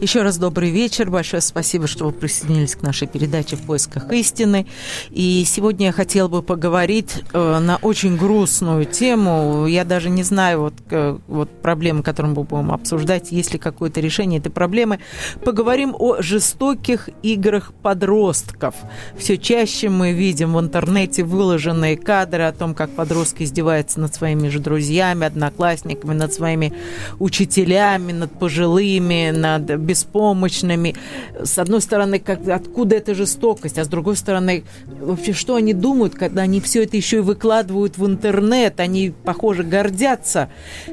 Еще раз добрый вечер. Большое спасибо, что вы присоединились к нашей передаче «В поисках истины». И сегодня я хотела бы поговорить э, на очень грустную тему. Я даже не знаю, вот, э, вот проблемы, которые мы будем обсуждать, есть ли какое-то решение этой проблемы. Поговорим о жестоких играх подростков. Все чаще мы видим в интернете выложенные кадры о том, как подростки издеваются над своими же друзьями, одноклассниками, над своими учителями, над пожилыми, над беспомощными. С одной стороны, как, откуда эта жестокость, а с другой стороны, вообще, что они думают, когда они все это еще и выкладывают в интернет, они, похоже, гордятся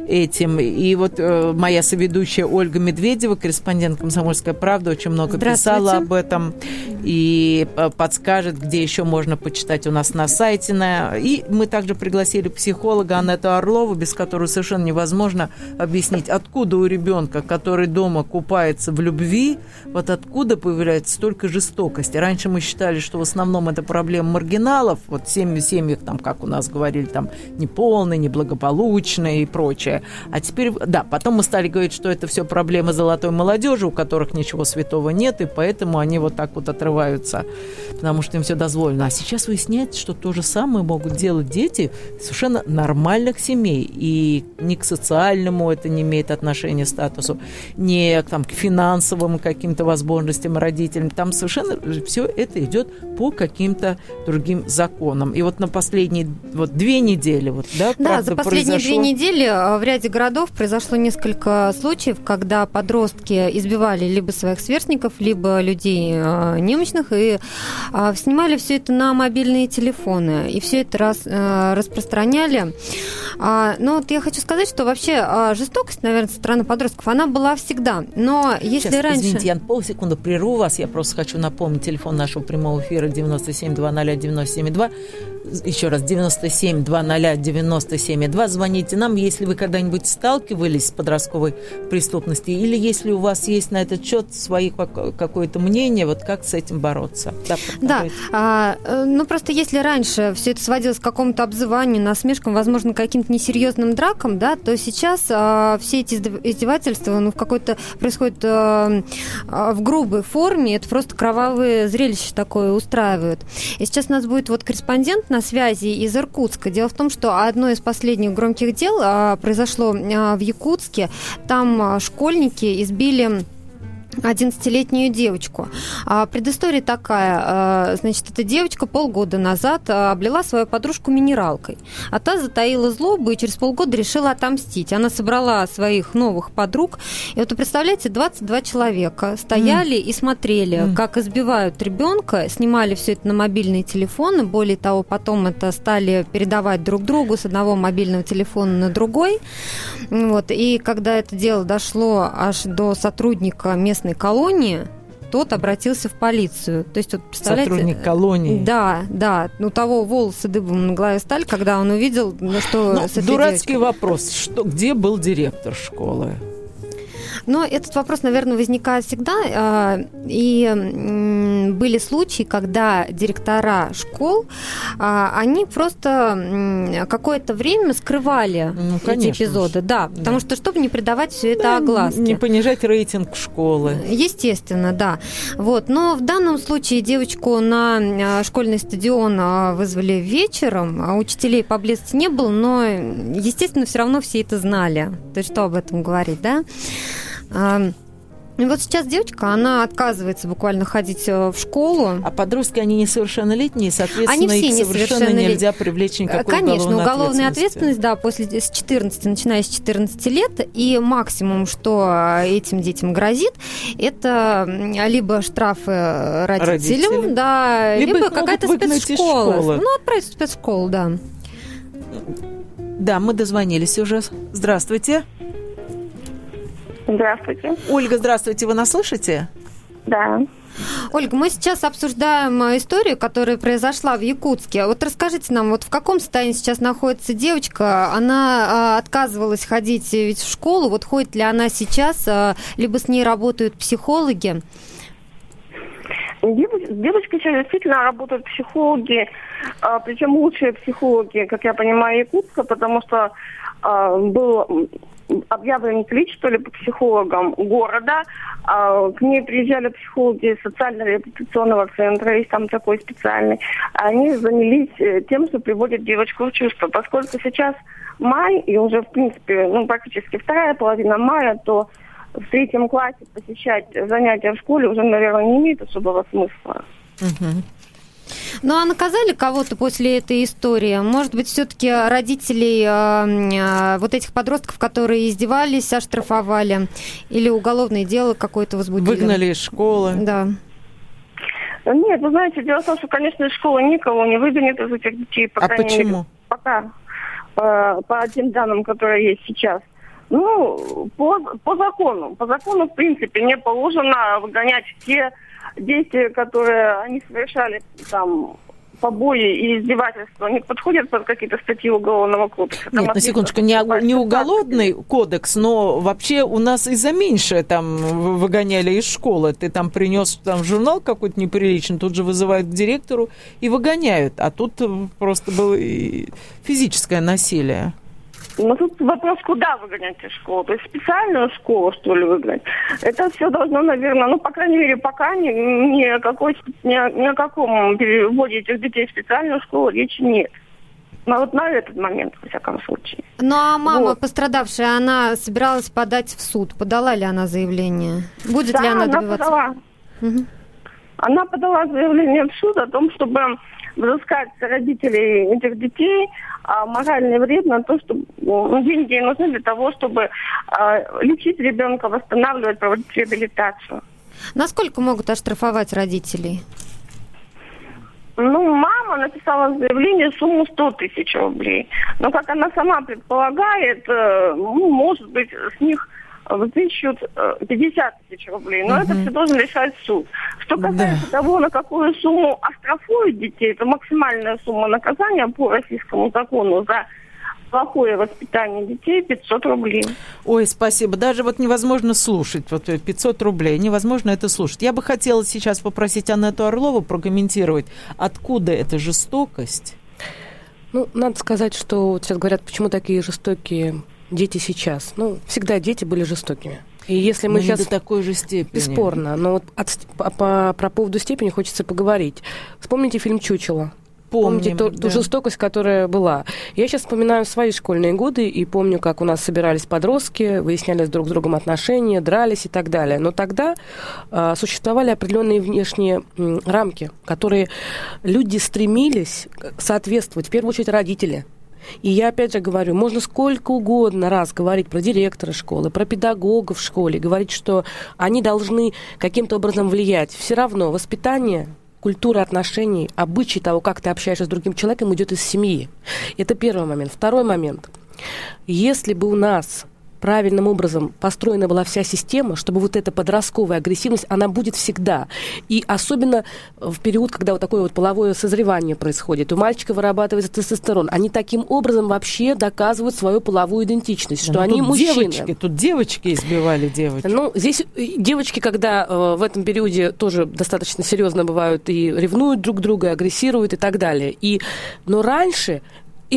этим. И вот э, моя соведущая Ольга Медведева, корреспондент «Комсомольская правда», очень много писала об этом и э, подскажет, где еще можно почитать у нас на сайте. На... И мы также пригласили психолога Анету Орлову, без которой совершенно невозможно объяснить, откуда у ребенка, который дома купается в любви, вот откуда появляется столько жестокости. Раньше мы считали, что в основном это проблема маргиналов, вот семьи, семьях, там, как у нас говорили, там, неполные, неблагополучные и прочее. А теперь, да, потом мы стали говорить, что это все проблемы золотой молодежи, у которых ничего святого нет, и поэтому они вот так вот отрываются, потому что им все дозволено. А сейчас выясняется, что то же самое могут делать дети совершенно нормальных семей, и ни к социальному это не имеет отношения статусу, ни там, к финансовому финансовым каким-то возможностям родителям. Там совершенно все это идет по каким-то другим законам. И вот на последние вот две недели, вот, да, да, за последние произошло... две недели а, в ряде городов произошло несколько случаев, когда подростки избивали либо своих сверстников, либо людей а, немощных и а, снимали все это на мобильные телефоны и все это раз, распространяли. Но вот я хочу сказать, что вообще жестокость, наверное, со стороны подростков, она была всегда. Но если Сейчас, раньше... Извините, я полсекунды прерву вас. Я просто хочу напомнить телефон нашего прямого эфира 97 200 97 Еще раз, 97 200 97 2. Звоните нам, если вы когда-нибудь сталкивались с подростковой преступностью, или если у вас есть на этот счет свои какое-то мнение, вот как с этим бороться. Да, да а, э, ну просто если раньше все это сводилось к какому-то обзыванию, насмешкам, возможно, каким-то несерьезным дракам, да, то сейчас а, все эти издевательства ну, в какой-то происходит Э, в грубой форме, это просто кровавое зрелище такое устраивают. И сейчас у нас будет вот корреспондент на связи из Иркутска. Дело в том, что одно из последних громких дел а, произошло а, в Якутске. Там а, школьники избили 11-летнюю девочку. А предыстория такая. А, значит, эта девочка полгода назад а, облила свою подружку минералкой. А та затаила злобу и через полгода решила отомстить. Она собрала своих новых подруг. И вот, представляете, 22 человека стояли mm. и смотрели, mm. как избивают ребенка, снимали все это на мобильные телефоны. Более того, потом это стали передавать друг другу с одного мобильного телефона на другой. Вот. И когда это дело дошло аж до сотрудника местного местной колонии, тот обратился в полицию. То есть, вот, представляете... Сотрудник колонии. Да, да. Ну, того волосы дыбом на голове стали, когда он увидел, ну, что... Ну, дурацкий девочкой... вопрос. Что, где был директор школы? Но этот вопрос, наверное, возникает всегда. А, и были случаи, когда директора школ, а, они просто какое-то время скрывали ну, эти эпизоды. Да, да, потому что, чтобы не придавать все это да, огласке. Не понижать рейтинг школы. Естественно, да. Вот. Но в данном случае девочку на а, школьный стадион вызвали вечером, а учителей поблизости не было, но, естественно, все равно все это знали. То есть что об этом говорить, да? И вот сейчас девочка, она отказывается буквально ходить э, в школу. А подростки, они несовершеннолетние, соответственно, они все их совершенно нельзя привлечь никакой Конечно, уголовной уголовная ответственность, да, после с 14, начиная с 14 лет, и максимум, что э, этим детям грозит, это либо штрафы родителям, Родители. да, либо, либо какая-то спецшкола. Ну, отправить в спецшколу, да. Да, мы дозвонились уже. Здравствуйте. Здравствуйте. Ольга, здравствуйте. Вы нас слышите? Да. Ольга, мы сейчас обсуждаем э, историю, которая произошла в Якутске. Вот расскажите нам, вот в каком состоянии сейчас находится девочка? Она а, отказывалась ходить ведь в школу. Вот ходит ли она сейчас? А, либо с ней работают психологи? Девочки сейчас действительно работают психологи, а, причем лучшие психологи, как я понимаю, Якутска, потому что а, был объявлен клич, что ли, по психологам города. А, к ней приезжали психологи социально-реабилитационного центра, есть там такой специальный. Они занялись э, тем, что приводят девочку в чувство. Поскольку сейчас май, и уже, в принципе, ну, практически вторая половина мая, то в третьем классе посещать занятия в школе уже, наверное, не имеет особого смысла. Ну а наказали кого-то после этой истории? Может быть, все-таки родителей э, э, вот этих подростков, которые издевались, оштрафовали? Или уголовное дело какое-то возбудили? Выгнали из школы? Да. Нет, вы знаете, дело в том, что, конечно, из школы никого не выгонят из этих детей. По а почему? Мере, пока. По, по тем данным, которые есть сейчас. Ну, по, по закону. По закону, в принципе, не положено выгонять те действия, которые они совершали, там, побои и издевательства, они подходят под какие-то статьи Уголовного кодекса? Нет, на секундочку, не, не уголовный кодекс, но вообще у нас и за меньшее там выгоняли из школы. Ты там принес там журнал какой-то неприличный, тут же вызывают к директору и выгоняют. А тут просто было физическое насилие. Ну, тут вопрос, куда выгонять из школы? То есть специальную школу, что ли, выгнать? Это все должно, наверное, ну, по крайней мере, пока ни, ни, о, какой, ни, ни о каком переводе этих детей в специальную школу речи нет. Но вот на этот момент, во всяком случае. Ну, а мама вот. пострадавшая, она собиралась подать в суд. Подала ли она заявление? Будет да, ли она добиваться? она подала. Угу. Она подала заявление в суд о том, чтобы взыскать родителей этих детей а, моральный вред на то, что ну, деньги нужны для того, чтобы а, лечить ребенка, восстанавливать, проводить реабилитацию. Насколько могут оштрафовать родителей? Ну, мама написала заявление сумму 100 тысяч рублей. Но, как она сама предполагает, э, ну, может быть, с них взыщут 50 тысяч рублей. Но угу. это все должен решать суд. Что касается да. того, на какую сумму оштрафуют детей, это максимальная сумма наказания по российскому закону за плохое воспитание детей 500 рублей. Ой, спасибо. Даже вот невозможно слушать. Вот 500 рублей. Невозможно это слушать. Я бы хотела сейчас попросить Аннету Орлову прокомментировать, откуда эта жестокость. Ну, надо сказать, что вот сейчас говорят, почему такие жестокие дети сейчас. Ну, всегда дети были жестокими. И если мы но сейчас... до такой же степени. Бесспорно. Но вот от, по, по, про поводу степени хочется поговорить. Вспомните фильм «Чучело». Помним, Помните ту, да. ту жестокость, которая была. Я сейчас вспоминаю свои школьные годы и помню, как у нас собирались подростки, выясняли друг с другом отношения, дрались и так далее. Но тогда э, существовали определенные внешние э, рамки, которые люди стремились соответствовать, в первую очередь родители – и я опять же говорю, можно сколько угодно раз говорить про директора школы, про педагогов в школе, говорить, что они должны каким-то образом влиять. Все равно воспитание культура отношений, обычай того, как ты общаешься с другим человеком, идет из семьи. Это первый момент. Второй момент. Если бы у нас правильным образом построена была вся система, чтобы вот эта подростковая агрессивность, она будет всегда. И особенно в период, когда вот такое вот половое созревание происходит, у мальчика вырабатывается тестостерон. Они таким образом вообще доказывают свою половую идентичность, что да, они мужчины. Девочки, тут девочки избивали девочек. Ну, здесь э, девочки, когда э, в этом периоде тоже достаточно серьезно бывают и ревнуют друг друга, и агрессируют и так далее. И, но раньше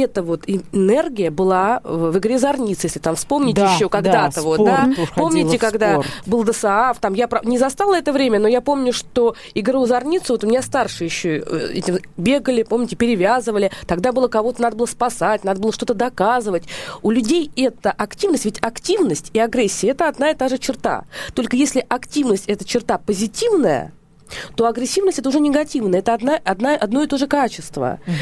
эта вот энергия была в игре Зорницы, если там вспомните да, еще когда-то. Да, вот, да? Помните, когда был ДСАФ, там я не застала это время, но я помню, что игру Зорницу, вот у меня старшие еще э, эти, бегали, помните, перевязывали, тогда было кого-то надо было спасать, надо было что-то доказывать. У людей это активность, ведь активность и агрессия это одна и та же черта. Только если активность это черта позитивная, то агрессивность это уже негативно, это одна, одна, одно и то же качество. Угу.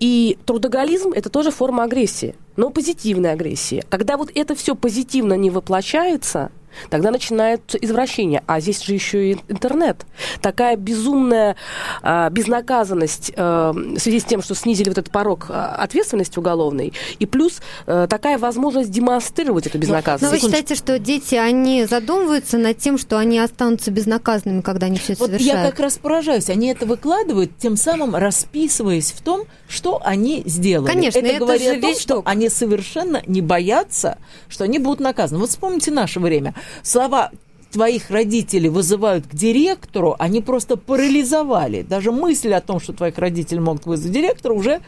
И трудоголизм это тоже форма агрессии, но позитивной агрессии. Когда вот это все позитивно не воплощается, тогда начинается извращение. А здесь же еще и интернет. Такая безумная э, безнаказанность э, в связи с тем, что снизили вот этот порог а, ответственности уголовной, и плюс э, такая возможность демонстрировать эту безнаказанность. Но вы считаете, что дети, они задумываются над тем, что они останутся безнаказанными, когда они все это вот совершают? я как раз поражаюсь. Они это выкладывают, тем самым расписываясь в том, что они сделали. Конечно, это, это говорит о том, что они совершенно не боятся, что они будут наказаны. Вот вспомните наше время слова твоих родителей вызывают к директору, они просто парализовали. Даже мысль о том, что твоих родителей могут вызвать директора, уже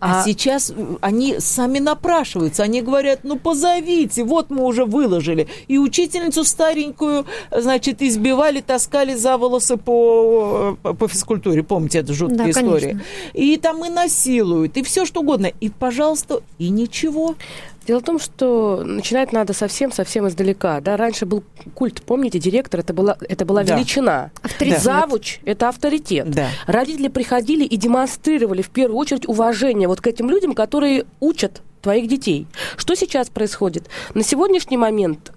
а, а сейчас они сами напрашиваются, они говорят, ну позовите, вот мы уже выложили. И учительницу старенькую, значит, избивали, таскали за волосы по, по физкультуре, помните, это жуткая да, история. Конечно. И там и насилуют, и все что угодно. И, пожалуйста, и ничего. Дело в том, что начинать надо совсем-совсем издалека. Да? Раньше был культ, помните, директор, это была, это была да. величина. Авторитет. Завуч – это авторитет. Да. Родители приходили и демонстрировали в первую очередь уважение вот к этим людям, которые учат твоих детей. Что сейчас происходит? На сегодняшний момент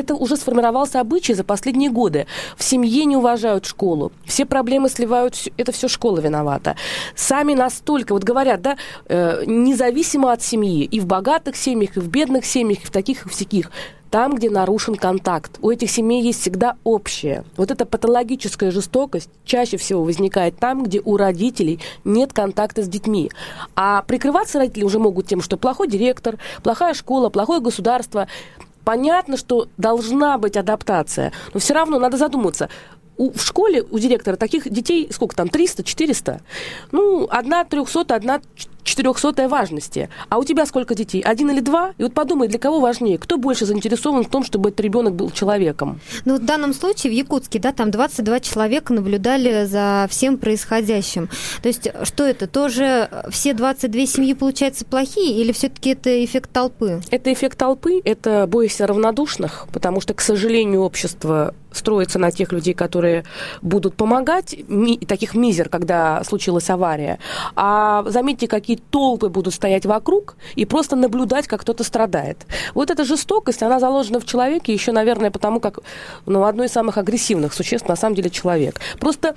это уже сформировался обычай за последние годы. В семье не уважают школу. Все проблемы сливают, это все школа виновата. Сами настолько, вот говорят, да, э, независимо от семьи, и в богатых семьях, и в бедных семьях, и в таких, и в всяких, там, где нарушен контакт. У этих семей есть всегда общее. Вот эта патологическая жестокость чаще всего возникает там, где у родителей нет контакта с детьми. А прикрываться родители уже могут тем, что плохой директор, плохая школа, плохое государство. Понятно, что должна быть адаптация, но все равно надо задуматься, у, в школе у директора таких детей сколько там, 300, 400? Ну, одна трехсотая, одна четырехсотая важности. А у тебя сколько детей? Один или два? И вот подумай, для кого важнее? Кто больше заинтересован в том, чтобы этот ребенок был человеком? Ну, в данном случае в Якутске, да, там 22 человека наблюдали за всем происходящим. То есть, что это? Тоже все 22 семьи, получается, плохие? Или все-таки это эффект толпы? Это эффект толпы, это бойся равнодушных, потому что, к сожалению, общество строится на тех людей, которые будут помогать, ми, таких мизер, когда случилась авария. А заметьте, какие толпы будут стоять вокруг и просто наблюдать, как кто-то страдает. Вот эта жестокость, она заложена в человеке еще, наверное, потому как ну, одно из самых агрессивных существ на самом деле человек. Просто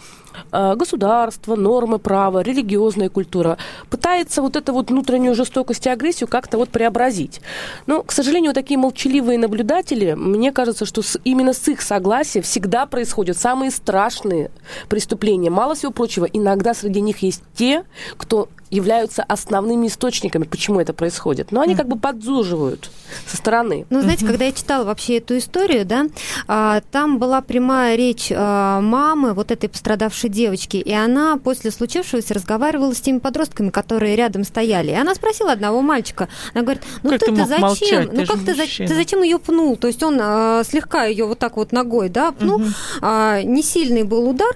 э, государство, нормы права, религиозная культура пытается вот эту вот внутреннюю жестокость и агрессию как-то вот преобразить. Но, к сожалению, такие молчаливые наблюдатели, мне кажется, что с, именно с их согласия всегда происходят самые страшные преступления. Мало всего прочего, иногда среди них есть те, кто являются основными источниками, почему это происходит. Но они как бы подзуживают со стороны. Ну, знаете, когда я читала вообще эту историю, да, а, там была прямая речь а, мамы вот этой пострадавшей девочки, и она после случившегося разговаривала с теми подростками, которые рядом стояли. И она спросила одного мальчика, она говорит, ну ты-то зачем? Молчать? Ну как ты, ты зачем ее пнул? То есть он а, слегка ее вот так вот ногой, да, пнул, угу. а, не сильный был удар,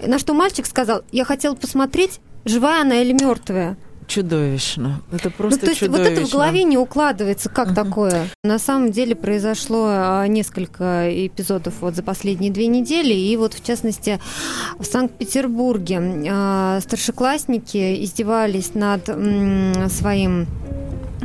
на что мальчик сказал, я хотел посмотреть, живая она или мертвая. Чудовищно. Это просто ну, то есть чудовищно. вот это в голове не укладывается, как uh-huh. такое. На самом деле произошло а, несколько эпизодов вот за последние две недели, и вот в частности в Санкт-Петербурге а, старшеклассники издевались над своим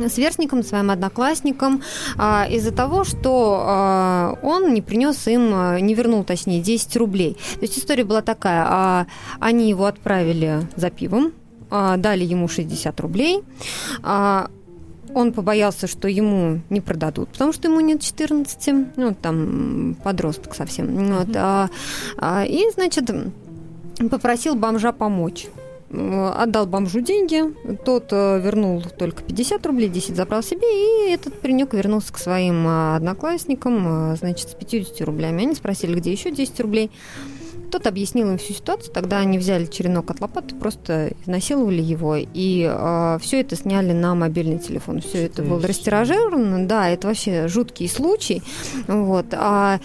сверстником, своим одноклассником а, из-за того, что а, он не принес им, а, не вернул, точнее, 10 рублей. То есть история была такая, а, они его отправили за пивом, дали ему 60 рублей, он побоялся, что ему не продадут, потому что ему нет 14, ну, там, подросток совсем. Mm-hmm. Вот, а, а, и, значит, попросил бомжа помочь отдал бомжу деньги, тот э, вернул только 50 рублей, 10 забрал себе, и этот паренек вернулся к своим э, одноклассникам, э, значит, с 50 рублями. Они спросили, где еще 10 рублей. Тот объяснил им всю ситуацию, тогда они взяли черенок от лопаты, просто изнасиловали его, и э, все это сняли на мобильный телефон. Все это было растиражировано, да, это вообще жуткий случай. Вот. А,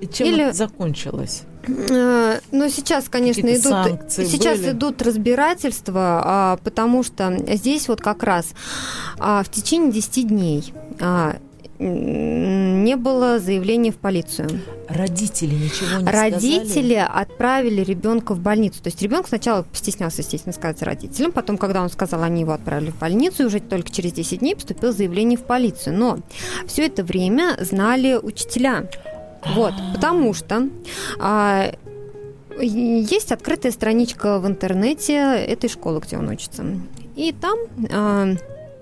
и чем или... это закончилось? Э, но сейчас, конечно, идут, сейчас были? идут разбирательства, а, потому что здесь вот как раз а, в течение 10 дней а, не было заявления в полицию. Родители ничего не Родители сказали? отправили ребенка в больницу. То есть ребенок сначала постеснялся, естественно, сказать родителям, потом, когда он сказал, они его отправили в больницу, и уже только через 10 дней поступило заявление в полицию. Но все это время знали учителя. Вот, потому что а, есть открытая страничка в интернете этой школы, где он учится. И там а,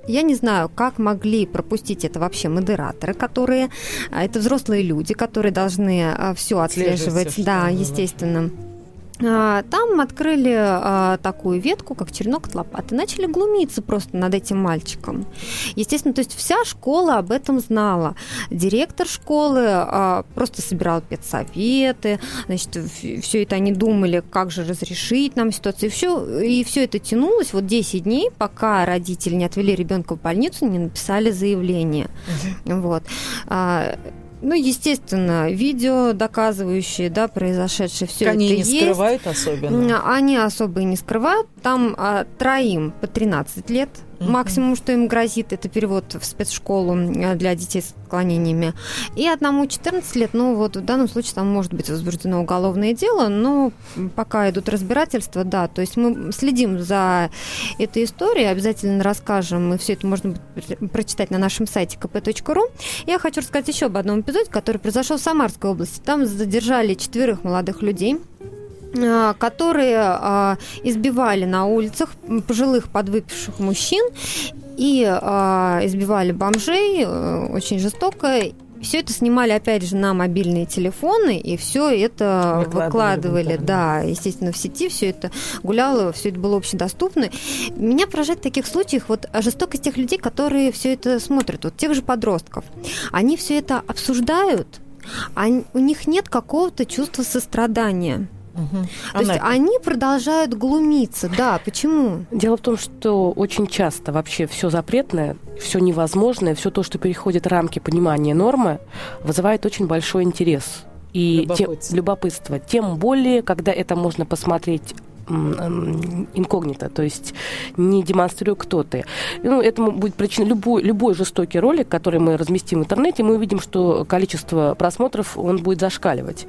я не знаю, как могли пропустить это вообще модераторы, которые... А, это взрослые люди, которые должны а, все отслеживать. Все, да, естественно. а, там открыли а, такую ветку, как черенок от лопаты, начали глумиться просто над этим мальчиком. Естественно, то есть вся школа об этом знала. Директор школы а, просто собирал педсоветы, значит, все это они думали, как же разрешить нам ситуацию. И все, и все это тянулось вот 10 дней, пока родители не отвели ребенка в больницу, не написали заявление. Угу. Вот. Ну, естественно, видео, доказывающие, да, произошедшее, все Они это не есть. скрывают особенно? Они особо и не скрывают. Там а, троим по 13 лет. Максимум, что им грозит, это перевод в спецшколу э, для детей с отклонениями. И одному 14 лет, ну вот в данном случае там может быть возбуждено уголовное дело, но пока идут разбирательства, да, то есть мы следим за этой историей, обязательно расскажем, и все это можно прочитать на нашем сайте kp.ru. Я хочу рассказать еще об одном эпизоде, который произошел в Самарской области. Там задержали четверых молодых людей, которые а, избивали на улицах пожилых подвыпивших мужчин и а, избивали бомжей э, очень жестоко. Все это снимали, опять же, на мобильные телефоны, и все это выкладывали, выкладывали да, естественно, в сети, все это гуляло, все это было общедоступно. Меня поражает в таких случаях вот жестокость тех людей, которые все это смотрят, вот тех же подростков. Они все это обсуждают, а у них нет какого-то чувства сострадания. Угу. То Она... есть они продолжают глумиться. Да, почему? Дело в том, что очень часто вообще все запретное, все невозможное, все то, что переходит рамки понимания нормы, вызывает очень большой интерес и любопытство. Тем, любопытство. Тем более, когда это можно посмотреть инкогнито, то есть не демонстрируя, кто ты. Ну, этому будет причина любой, любой жестокий ролик, который мы разместим в интернете, мы увидим, что количество просмотров он будет зашкаливать.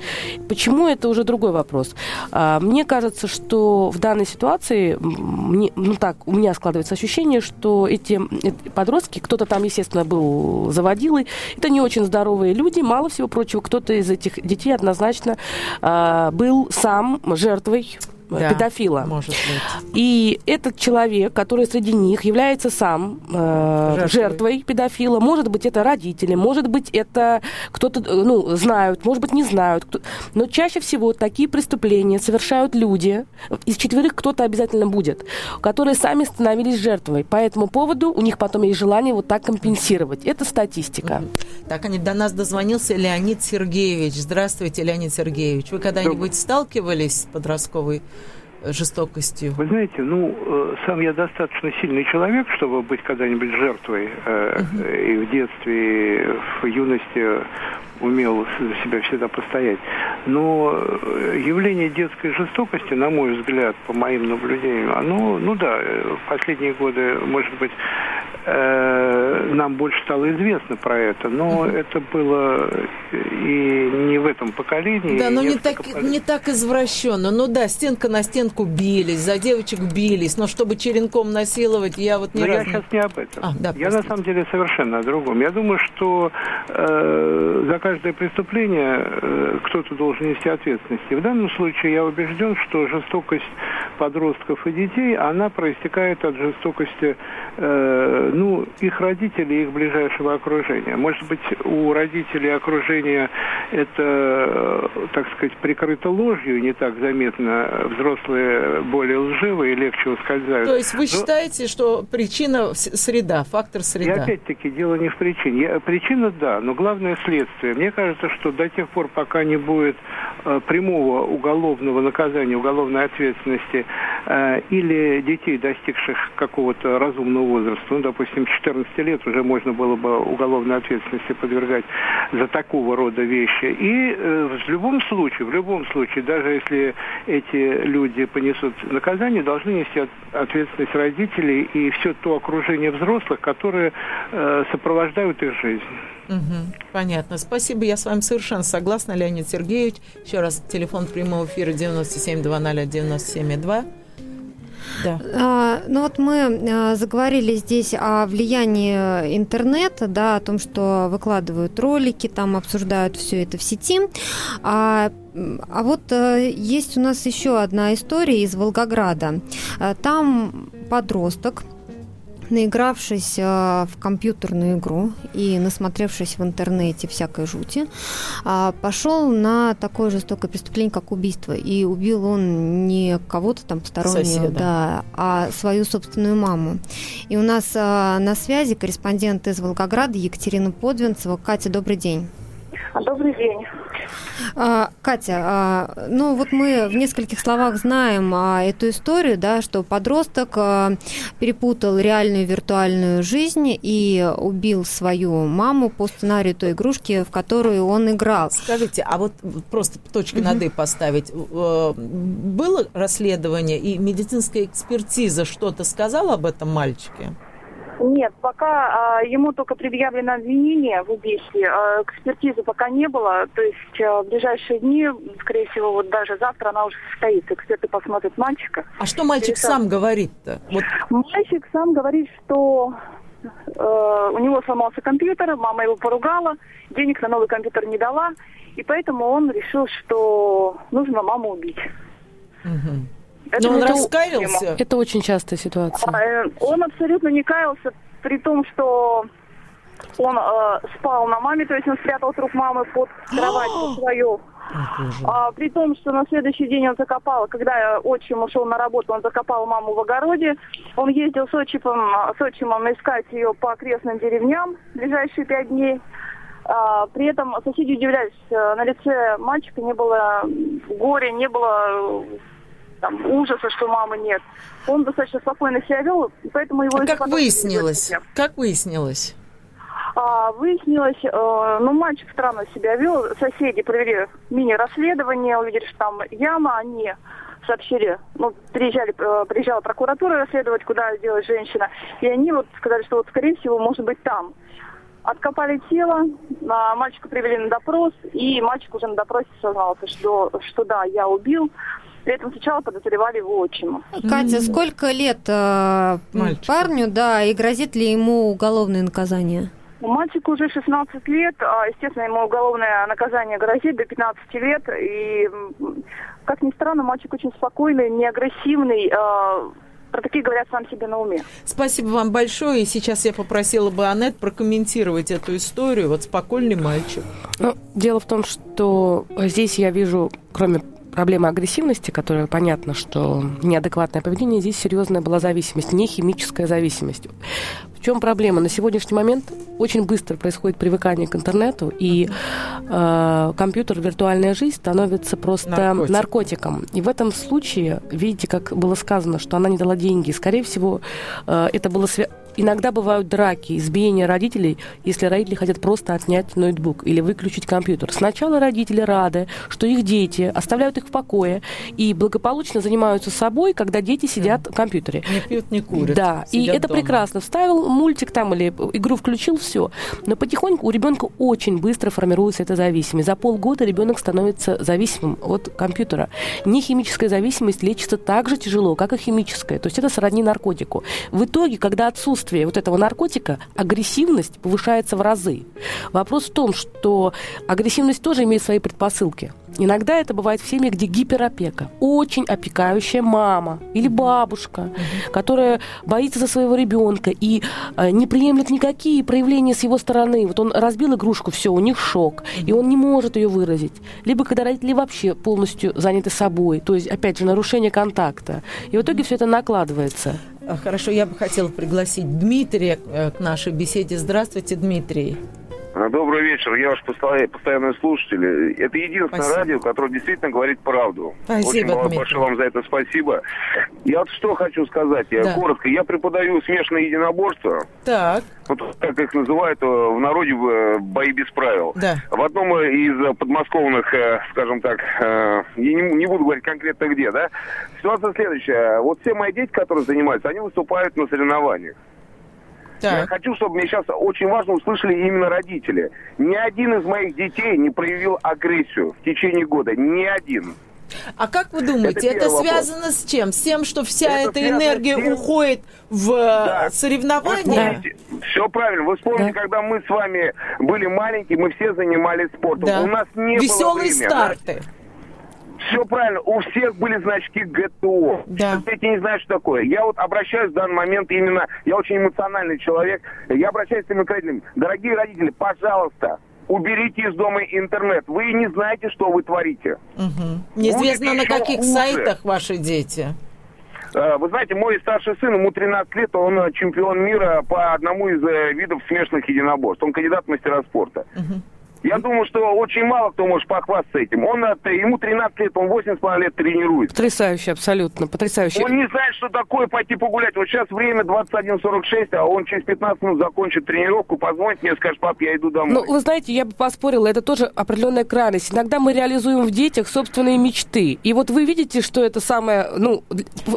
Почему это уже другой вопрос? А, мне кажется, что в данной ситуации, мне, ну так, у меня складывается ощущение, что эти, эти подростки, кто-то там, естественно, был заводилой, это не очень здоровые люди, мало всего прочего, кто-то из этих детей однозначно а, был сам жертвой да, педофила. Может быть. И этот человек, который среди них является сам э, жертвой. жертвой педофила, может быть, это родители, может быть, это кто-то, э, ну, знают, может быть, не знают. Кто... Но чаще всего такие преступления совершают люди, из четверых кто-то обязательно будет, которые сами становились жертвой. По этому поводу у них потом есть желание вот так компенсировать. Это статистика. Так, они до нас дозвонился Леонид Сергеевич. Здравствуйте, Леонид Сергеевич. Вы когда-нибудь сталкивались с подростковой жестокостью? Вы знаете, ну, э, сам я достаточно сильный человек, чтобы быть когда-нибудь жертвой. угу. И в детстве, и в юности умел за себя всегда постоять. Но э, явление детской жестокости, на мой взгляд, по моим наблюдениям, оно, ну да, последние годы, может быть, э, нам больше стало известно про это, но uh-huh. это было и не в этом поколении. Да, но не так, поколений. не так извращенно. Ну да, стенка на стенку бились, за девочек бились, но чтобы черенком насиловать, я вот не Но раз... я сейчас не об этом. А, да, я простите. на самом деле совершенно о другом. Я думаю, что э, за каждое преступление э, кто-то должен нести ответственность. И в данном случае я убежден, что жестокость подростков и детей, она проистекает от жестокости э, ну, их родителей, их ближайшего окружения. Может быть, у родителей окружения это, так сказать, прикрыто ложью, не так заметно. Взрослые более лживые и легче ускользают. То есть вы Но... считаете, что причина среда, фактор среда? И опять-таки дело не в причине. Я, причина, да, но главное следствие. Мне кажется, что до тех пор, пока не будет э, прямого уголовного наказания, уголовной ответственности э, или детей, достигших какого-то разумного возраста, ну, допустим, 14 лет уже можно было бы уголовной ответственности подвергать за такого рода вещи. И э, в любом случае, в любом случае, даже если эти люди понесут наказание, должны нести ответственность родителей и все то окружение взрослых, которые э, сопровождают их жизнь. Угу, понятно. Спасибо. Я с вами совершенно согласна, Леонид Сергеевич. Еще раз, телефон прямого эфира 9720 97,2. Да. А, ну вот мы а, заговорили здесь о влиянии интернета, да, о том, что выкладывают ролики, там обсуждают все это в сети. А, а вот а, есть у нас еще одна история из Волгограда. А, там подросток наигравшись э, в компьютерную игру и насмотревшись в интернете всякой жути, э, пошел на такое жестокое преступление, как убийство. И убил он не кого-то там постороннего, Соседа. да, а свою собственную маму. И у нас э, на связи корреспондент из Волгограда Екатерина Подвинцева. Катя, добрый день. Добрый день. А, Катя, а, ну вот мы в нескольких словах знаем а, эту историю, да, что подросток а, перепутал реальную виртуальную жизнь и убил свою маму по сценарию той игрушки, в которую он играл. Скажите, а вот просто точки над «и» поставить. Э, Было расследование и медицинская экспертиза что-то сказала об этом мальчике? Нет, пока а, ему только предъявлено обвинение в убийстве. А, экспертизы пока не было. То есть а, в ближайшие дни, скорее всего, вот даже завтра она уже состоится. Эксперты посмотрят мальчика. А что мальчик Перестал. сам говорит-то? Вот Мальчик сам говорит, что э, у него сломался компьютер, мама его поругала, денег на новый компьютер не дала, и поэтому он решил, что нужно маму убить. Мгм. Это Но он раскаялся? Это очень частая ситуация. А, э, Он абсолютно не каялся, при том, что он э, спал на маме, то есть он спрятал труп мамы под кровать свою. А, при том, что на следующий день он закопал, когда отчим ушел на работу, он закопал маму в огороде. Он ездил с отчимом, с отчимом искать ее по окрестным деревням ближайшие пять дней. А, при этом соседи удивлялись, э, на лице мальчика не было горя, не было там, ужаса, что мамы нет. Он достаточно спокойно себя вел, и поэтому его... А как выяснилось? Как выяснилось? А, выяснилось, э, ну, мальчик странно себя вел. Соседи провели мини-расследование, увидели, что там яма, они сообщили, ну, приезжали, э, приезжала прокуратура расследовать, куда делась женщина, и они вот сказали, что вот, скорее всего, может быть, там. Откопали тело, а, мальчика привели на допрос, и мальчик уже на допросе сознался, что, что да, я убил. При этом сначала подозревали его отчима. Катя, сколько лет э, парню, да, и грозит ли ему уголовное наказание? Мальчику уже 16 лет, а, естественно, ему уголовное наказание грозит до 15 лет. И, как ни странно, мальчик очень спокойный, не агрессивный. а, Про такие говорят сам себе на уме. Спасибо вам большое. И сейчас я попросила бы Аннет прокомментировать эту историю. Вот спокойный мальчик. Ну, дело в том, что здесь я вижу, кроме проблемы агрессивности, которая понятно, что неадекватное поведение, здесь серьезная была зависимость, не химическая зависимость. В чем проблема? На сегодняшний момент очень быстро происходит привыкание к интернету, и э, компьютер, виртуальная жизнь становится просто Наркотик. наркотиком. И в этом случае, видите, как было сказано, что она не дала деньги. Скорее всего, э, это было свя- Иногда бывают драки, избиения родителей, если родители хотят просто отнять ноутбук или выключить компьютер. Сначала родители рады, что их дети оставляют их в покое и благополучно занимаются собой, когда дети сидят в компьютере. Не пьют, не курят. Да, и это дома. прекрасно. Вставил мультик там или игру включил, все. Но потихоньку у ребенка очень быстро формируется эта зависимость. За полгода ребенок становится зависимым от компьютера. Не химическая зависимость лечится так же тяжело, как и химическая. То есть это сродни наркотику. В итоге, когда отсутствие вот этого наркотика, агрессивность повышается в разы. Вопрос в том, что агрессивность тоже имеет свои предпосылки. Иногда это бывает в семьях, где гиперопека. Очень опекающая мама или бабушка, которая боится за своего ребенка и э, не приемлет никакие проявления с его стороны. Вот он разбил игрушку, все, у них шок, и он не может ее выразить. Либо когда родители вообще полностью заняты собой, то есть, опять же, нарушение контакта. И в итоге все это накладывается. Хорошо, я бы хотела пригласить Дмитрия э, к нашей беседе. Здравствуйте, Дмитрий. А, Добрый вечер, я ваш постоянный, слушатель. Это единственное Спасибо. радио, которое действительно говорит правду. Спасибо, Очень Дмитрий. большое вам за это спасибо. Я вот что хочу сказать, я Да. коротко. Я преподаю смешанное единоборство, Так, вот как их называют э, в народе э, бои без правил. Да. В одном э, из подмосковных, скажем так, я не буду говорить конкретно где, да, ситуация следующая. Вот все мои дети, которые занимаются, они выступают на соревнованиях. Я так. хочу, чтобы мне сейчас очень важно услышали именно родители. Ни один из моих детей не проявил агрессию в течение года. Ни один. А как вы думаете, Это это, связано с чем? С тем, что вся Это эта энергия тем- уходит в э, Да. Вы соревнования? все правильно. Вы вспомните, Да. когда мы с вами были маленькие, мы все занимались спортом. Да. У нас не было Веселые времени. старты. Все правильно. У всех были значки ГТО. Да. Эти не знают, что такое. Я вот обращаюсь в данный момент именно, я очень эмоциональный человек, я обращаюсь к своим родителям. Дорогие родители, пожалуйста, уберите из дома интернет. Вы не знаете, что вы творите. Мгм. Неизвестно, Будет на каких хуже. сайтах ваши дети. Э, Вы знаете, мой старший сын, ему 13 лет, он э, чемпион мира по одному из э, видов смешанных единоборств. Он кандидат в мастера спорта. Я думаю, что очень мало кто может похвастаться этим. Он, э, ему 13 лет, он 8,5 лет тренируется. Потрясающе, абсолютно, потрясающе. Он не знает, что такое пойти погулять. Вот сейчас время 21.46, а он через 15 минут закончит тренировку, позвонит мне, скажет, пап, я иду домой. Ну, вы знаете, я бы поспорила, это тоже определенная крайность. Иногда мы реализуем в детях собственные мечты. И вот вы видите, что это самое, ну,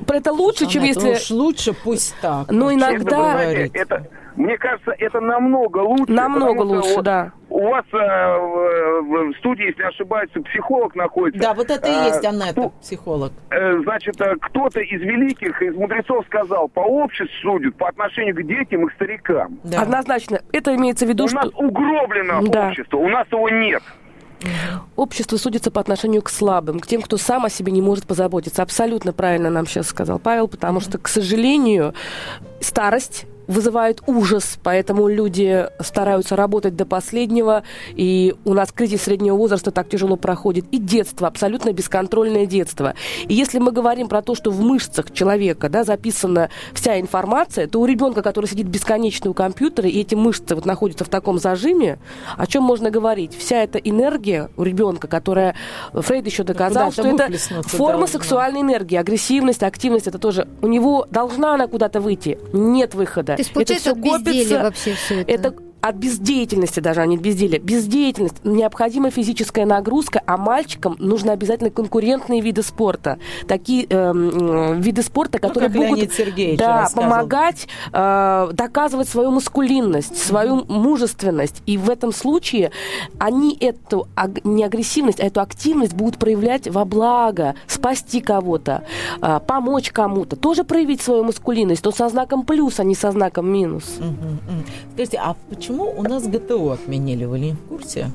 это лучше, чем Анетта, если... уж лучше пусть так. Ну, Вот иногда- честно Это, вы знаете, говорить. это, мне кажется, это намного лучше. Намного лучше, вот да. У вас э, в, в студии, если не ошибаюсь, психолог находится. Да, вот это и А, есть Анетта, ну, психолог. э, Значит, э, кто-то из великих, из мудрецов сказал, по обществу судят по отношению к детям и к старикам. Да. Однозначно, это имеется в виду, У что нас угроблено Да. общество, у нас его нет. общество судится по отношению к слабым, к тем, кто сам о себе не может позаботиться. Абсолютно правильно нам сейчас сказал Павел, потому что, к сожалению, старость вызывает ужас, поэтому люди стараются работать до последнего, и у нас кризис среднего возраста так тяжело проходит, и детство, абсолютно бесконтрольное детство. И если мы говорим про то, что в мышцах человека да, записана вся информация, то у ребенка, который сидит бесконечно у компьютера, и эти мышцы вот находятся в таком зажиме, о чем можно говорить? Вся эта энергия у ребенка, которая Фрейд еще доказал, что это форма должна. сексуальной энергии, агрессивность, активность, это тоже у него должна она куда-то выйти, нет выхода. Есть, получается, это копится. вообще все это. Это от бездеятельности даже, а не от безделия. Бездеятельность. Необходима физическая нагрузка, а мальчикам нужны обязательно конкурентные виды спорта. Такие э, виды спорта, которые Ну, будут Леонид Сергеевич да, помогать э, доказывать свою маскулинность, свою мужественность. И в этом случае они эту не агрессивность, а эту активность будут проявлять во благо, спасти кого-то, э, помочь кому-то, тоже проявить свою маскулинность, но со знаком плюс, а не со знаком минус. Мгм. Скажите, а почему у нас ГТО отменили? Вы не в курсе?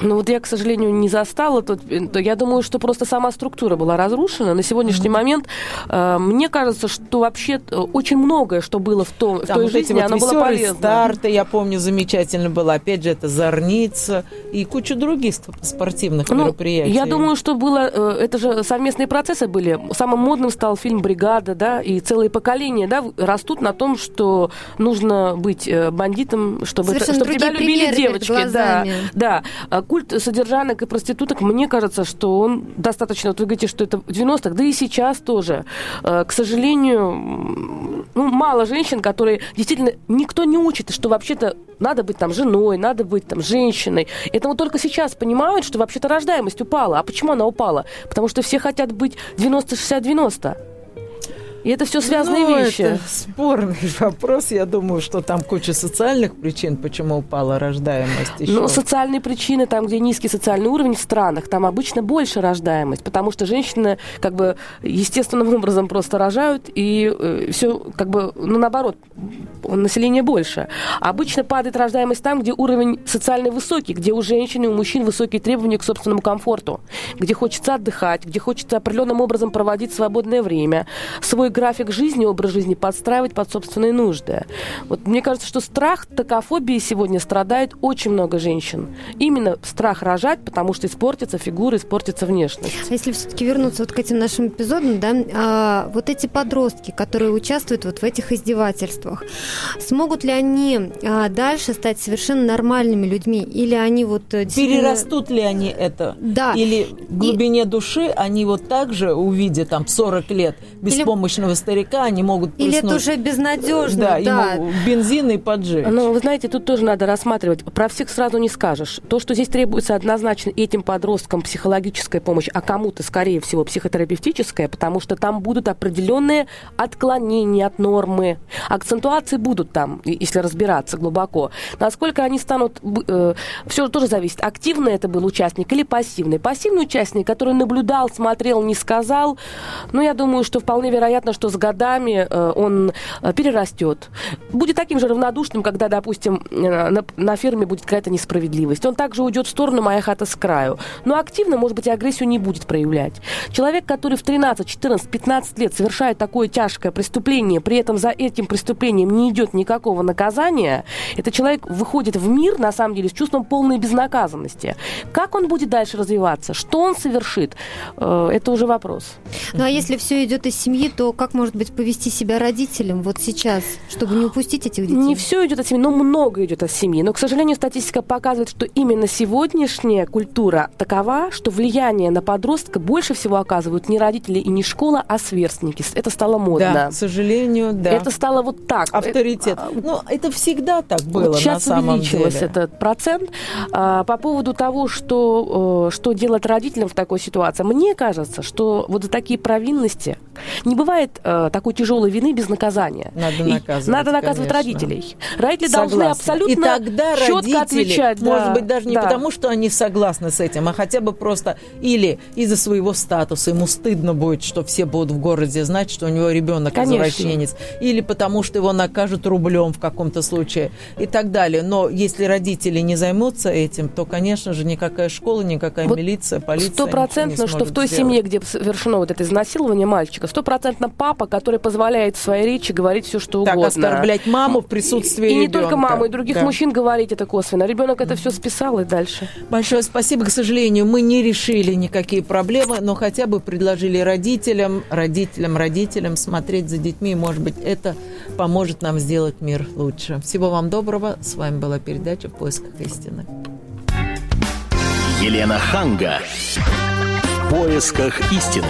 Ну вот я, к сожалению, не застала тут. э, Я думаю, что просто сама структура была разрушена. На сегодняшний момент э, мне кажется, что вообще э, очень многое, что было в, том, в Там той вот жизни, вот оно было полезно. старты, я помню, замечательно было. Опять же, это Зорница и куча других сп- спортивных Ну, мероприятий. я думаю, что было, э, это же совместные процессы были. Самым модным стал фильм «Бригада», да, и целые поколения, да, в- растут на том, что нужно быть э, бандитом, чтобы, Совершенно чтобы тебя любили девочки. Да, да. Культ содержанок и проституток, мне кажется, что он достаточно, вот вы говорите, что это в 90-х, да и сейчас тоже. Э, К сожалению, ну, мало женщин, которые действительно никто не учит, что вообще-то надо быть там женой, надо быть там женщиной. Это вот только сейчас понимают, что вообще-то рождаемость упала. А почему она упала? Потому что все хотят быть 90-60-90. И это все связанные Ну, вещи. Это спорный вопрос. Я думаю, что там куча социальных причин, почему упала рождаемость. еще. Ну, социальные причины, там, где низкий социальный уровень в странах, там обычно больше рождаемость, потому что женщины, как бы, естественным образом просто рожают, и все, как бы, ну, наоборот, население больше. Обычно падает рождаемость там, где уровень социальный высокий, где у женщин и у мужчин высокие требования к собственному комфорту, где хочется отдыхать, где хочется определенным образом проводить свободное время, свой график жизни, образ жизни подстраивать под собственные нужды. Вот мне кажется, что страх токофобии сегодня страдает очень много женщин. Именно страх рожать, потому что испортится фигура, испортится внешность. А Если все-таки вернуться вот к этим нашим эпизодам, да, а, вот эти подростки, которые участвуют вот в этих издевательствах, смогут ли они а, дальше стать совершенно нормальными людьми, или они вот э, действительно- Перерастут ли они это? Да. Или в глубине души они вот так же, увидя там 40 лет беспомощного старика, они могут Или это уже безнадежно, да, да. ему бензин и поджечь. Но вы знаете, тут тоже надо рассматривать. Про всех сразу не скажешь. То, что здесь требуется однозначно этим подросткам психологическая помощь, а кому-то, скорее всего, психотерапевтическая, потому что там будут определенные отклонения от нормы. Акцентуации будут там, если разбираться глубоко. Насколько они станут... все тоже зависит. Активный это был участник или пассивный. Пассивный участник, который наблюдал, смотрел, не сказал, ну, я думаю, что вполне вероятно, понятно, что с годами э, он э, перерастет. Будет таким же равнодушным, когда, допустим, э, на, на ферме будет какая-то несправедливость. Он также уйдет в сторону «моя хата с краю». Но активно, может быть, и агрессию не будет проявлять. Человек, который в 13, 14, 15 лет совершает такое тяжкое преступление, при этом за этим преступлением не идет никакого наказания, это человек выходит в мир, на самом деле, с чувством полной безнаказанности. Как он будет дальше развиваться? Что он совершит? Это уже вопрос. Ну а если все идет из семьи, то как, может быть, повести себя родителям вот сейчас, чтобы не упустить этих детей? Не все идет от семьи, но много идет от семьи. Но, к сожалению, статистика показывает, что именно сегодняшняя культура такова, что влияние на подростка больше всего оказывают не родители и не школа, а сверстники. Это стало модно. Да, к сожалению, да. Это стало вот так. Авторитет. Ну, это всегда так было вот сейчас на самом увеличилось деле. этот процент. А, по поводу того, что, э, что делать родителям в такой ситуации, мне кажется, что вот за такие провинности не бывает э, такой тяжелой вины без наказания. Надо И наказывать, Надо наказывать конечно. родителей. Родители должны Согласна. абсолютно И тогда четко родители, отвечать. может да, быть, даже не да. потому, что они согласны с этим, а хотя бы просто или из-за своего статуса ему стыдно будет, что все будут в городе знать, что у него ребенок Конечно. извращенец, или потому, что его накажут рублем в каком-то случае и так далее. Но если родители не займутся этим, то, конечно же, никакая школа, никакая Вот милиция, полиция Стопроцентно, что в той сделать. семье, где совершено вот это изнасилование мальчика, стопроцентно папа, который позволяет в своей речи говорить все, что так угодно. оскорблять маму в присутствии И не ребенка. только маму, и других Да. мужчин говорить это косвенно. Ребенок это все списал и дальше. Большое спасибо. К сожалению, мы не решили никакие проблемы, но хотя бы предложили родителям, родителям, родителям смотреть за детьми. Может быть, это поможет нам сделать мир лучше. Всего вам доброго. С вами была передача «В поисках истины». Елена Ханга. В поисках истины.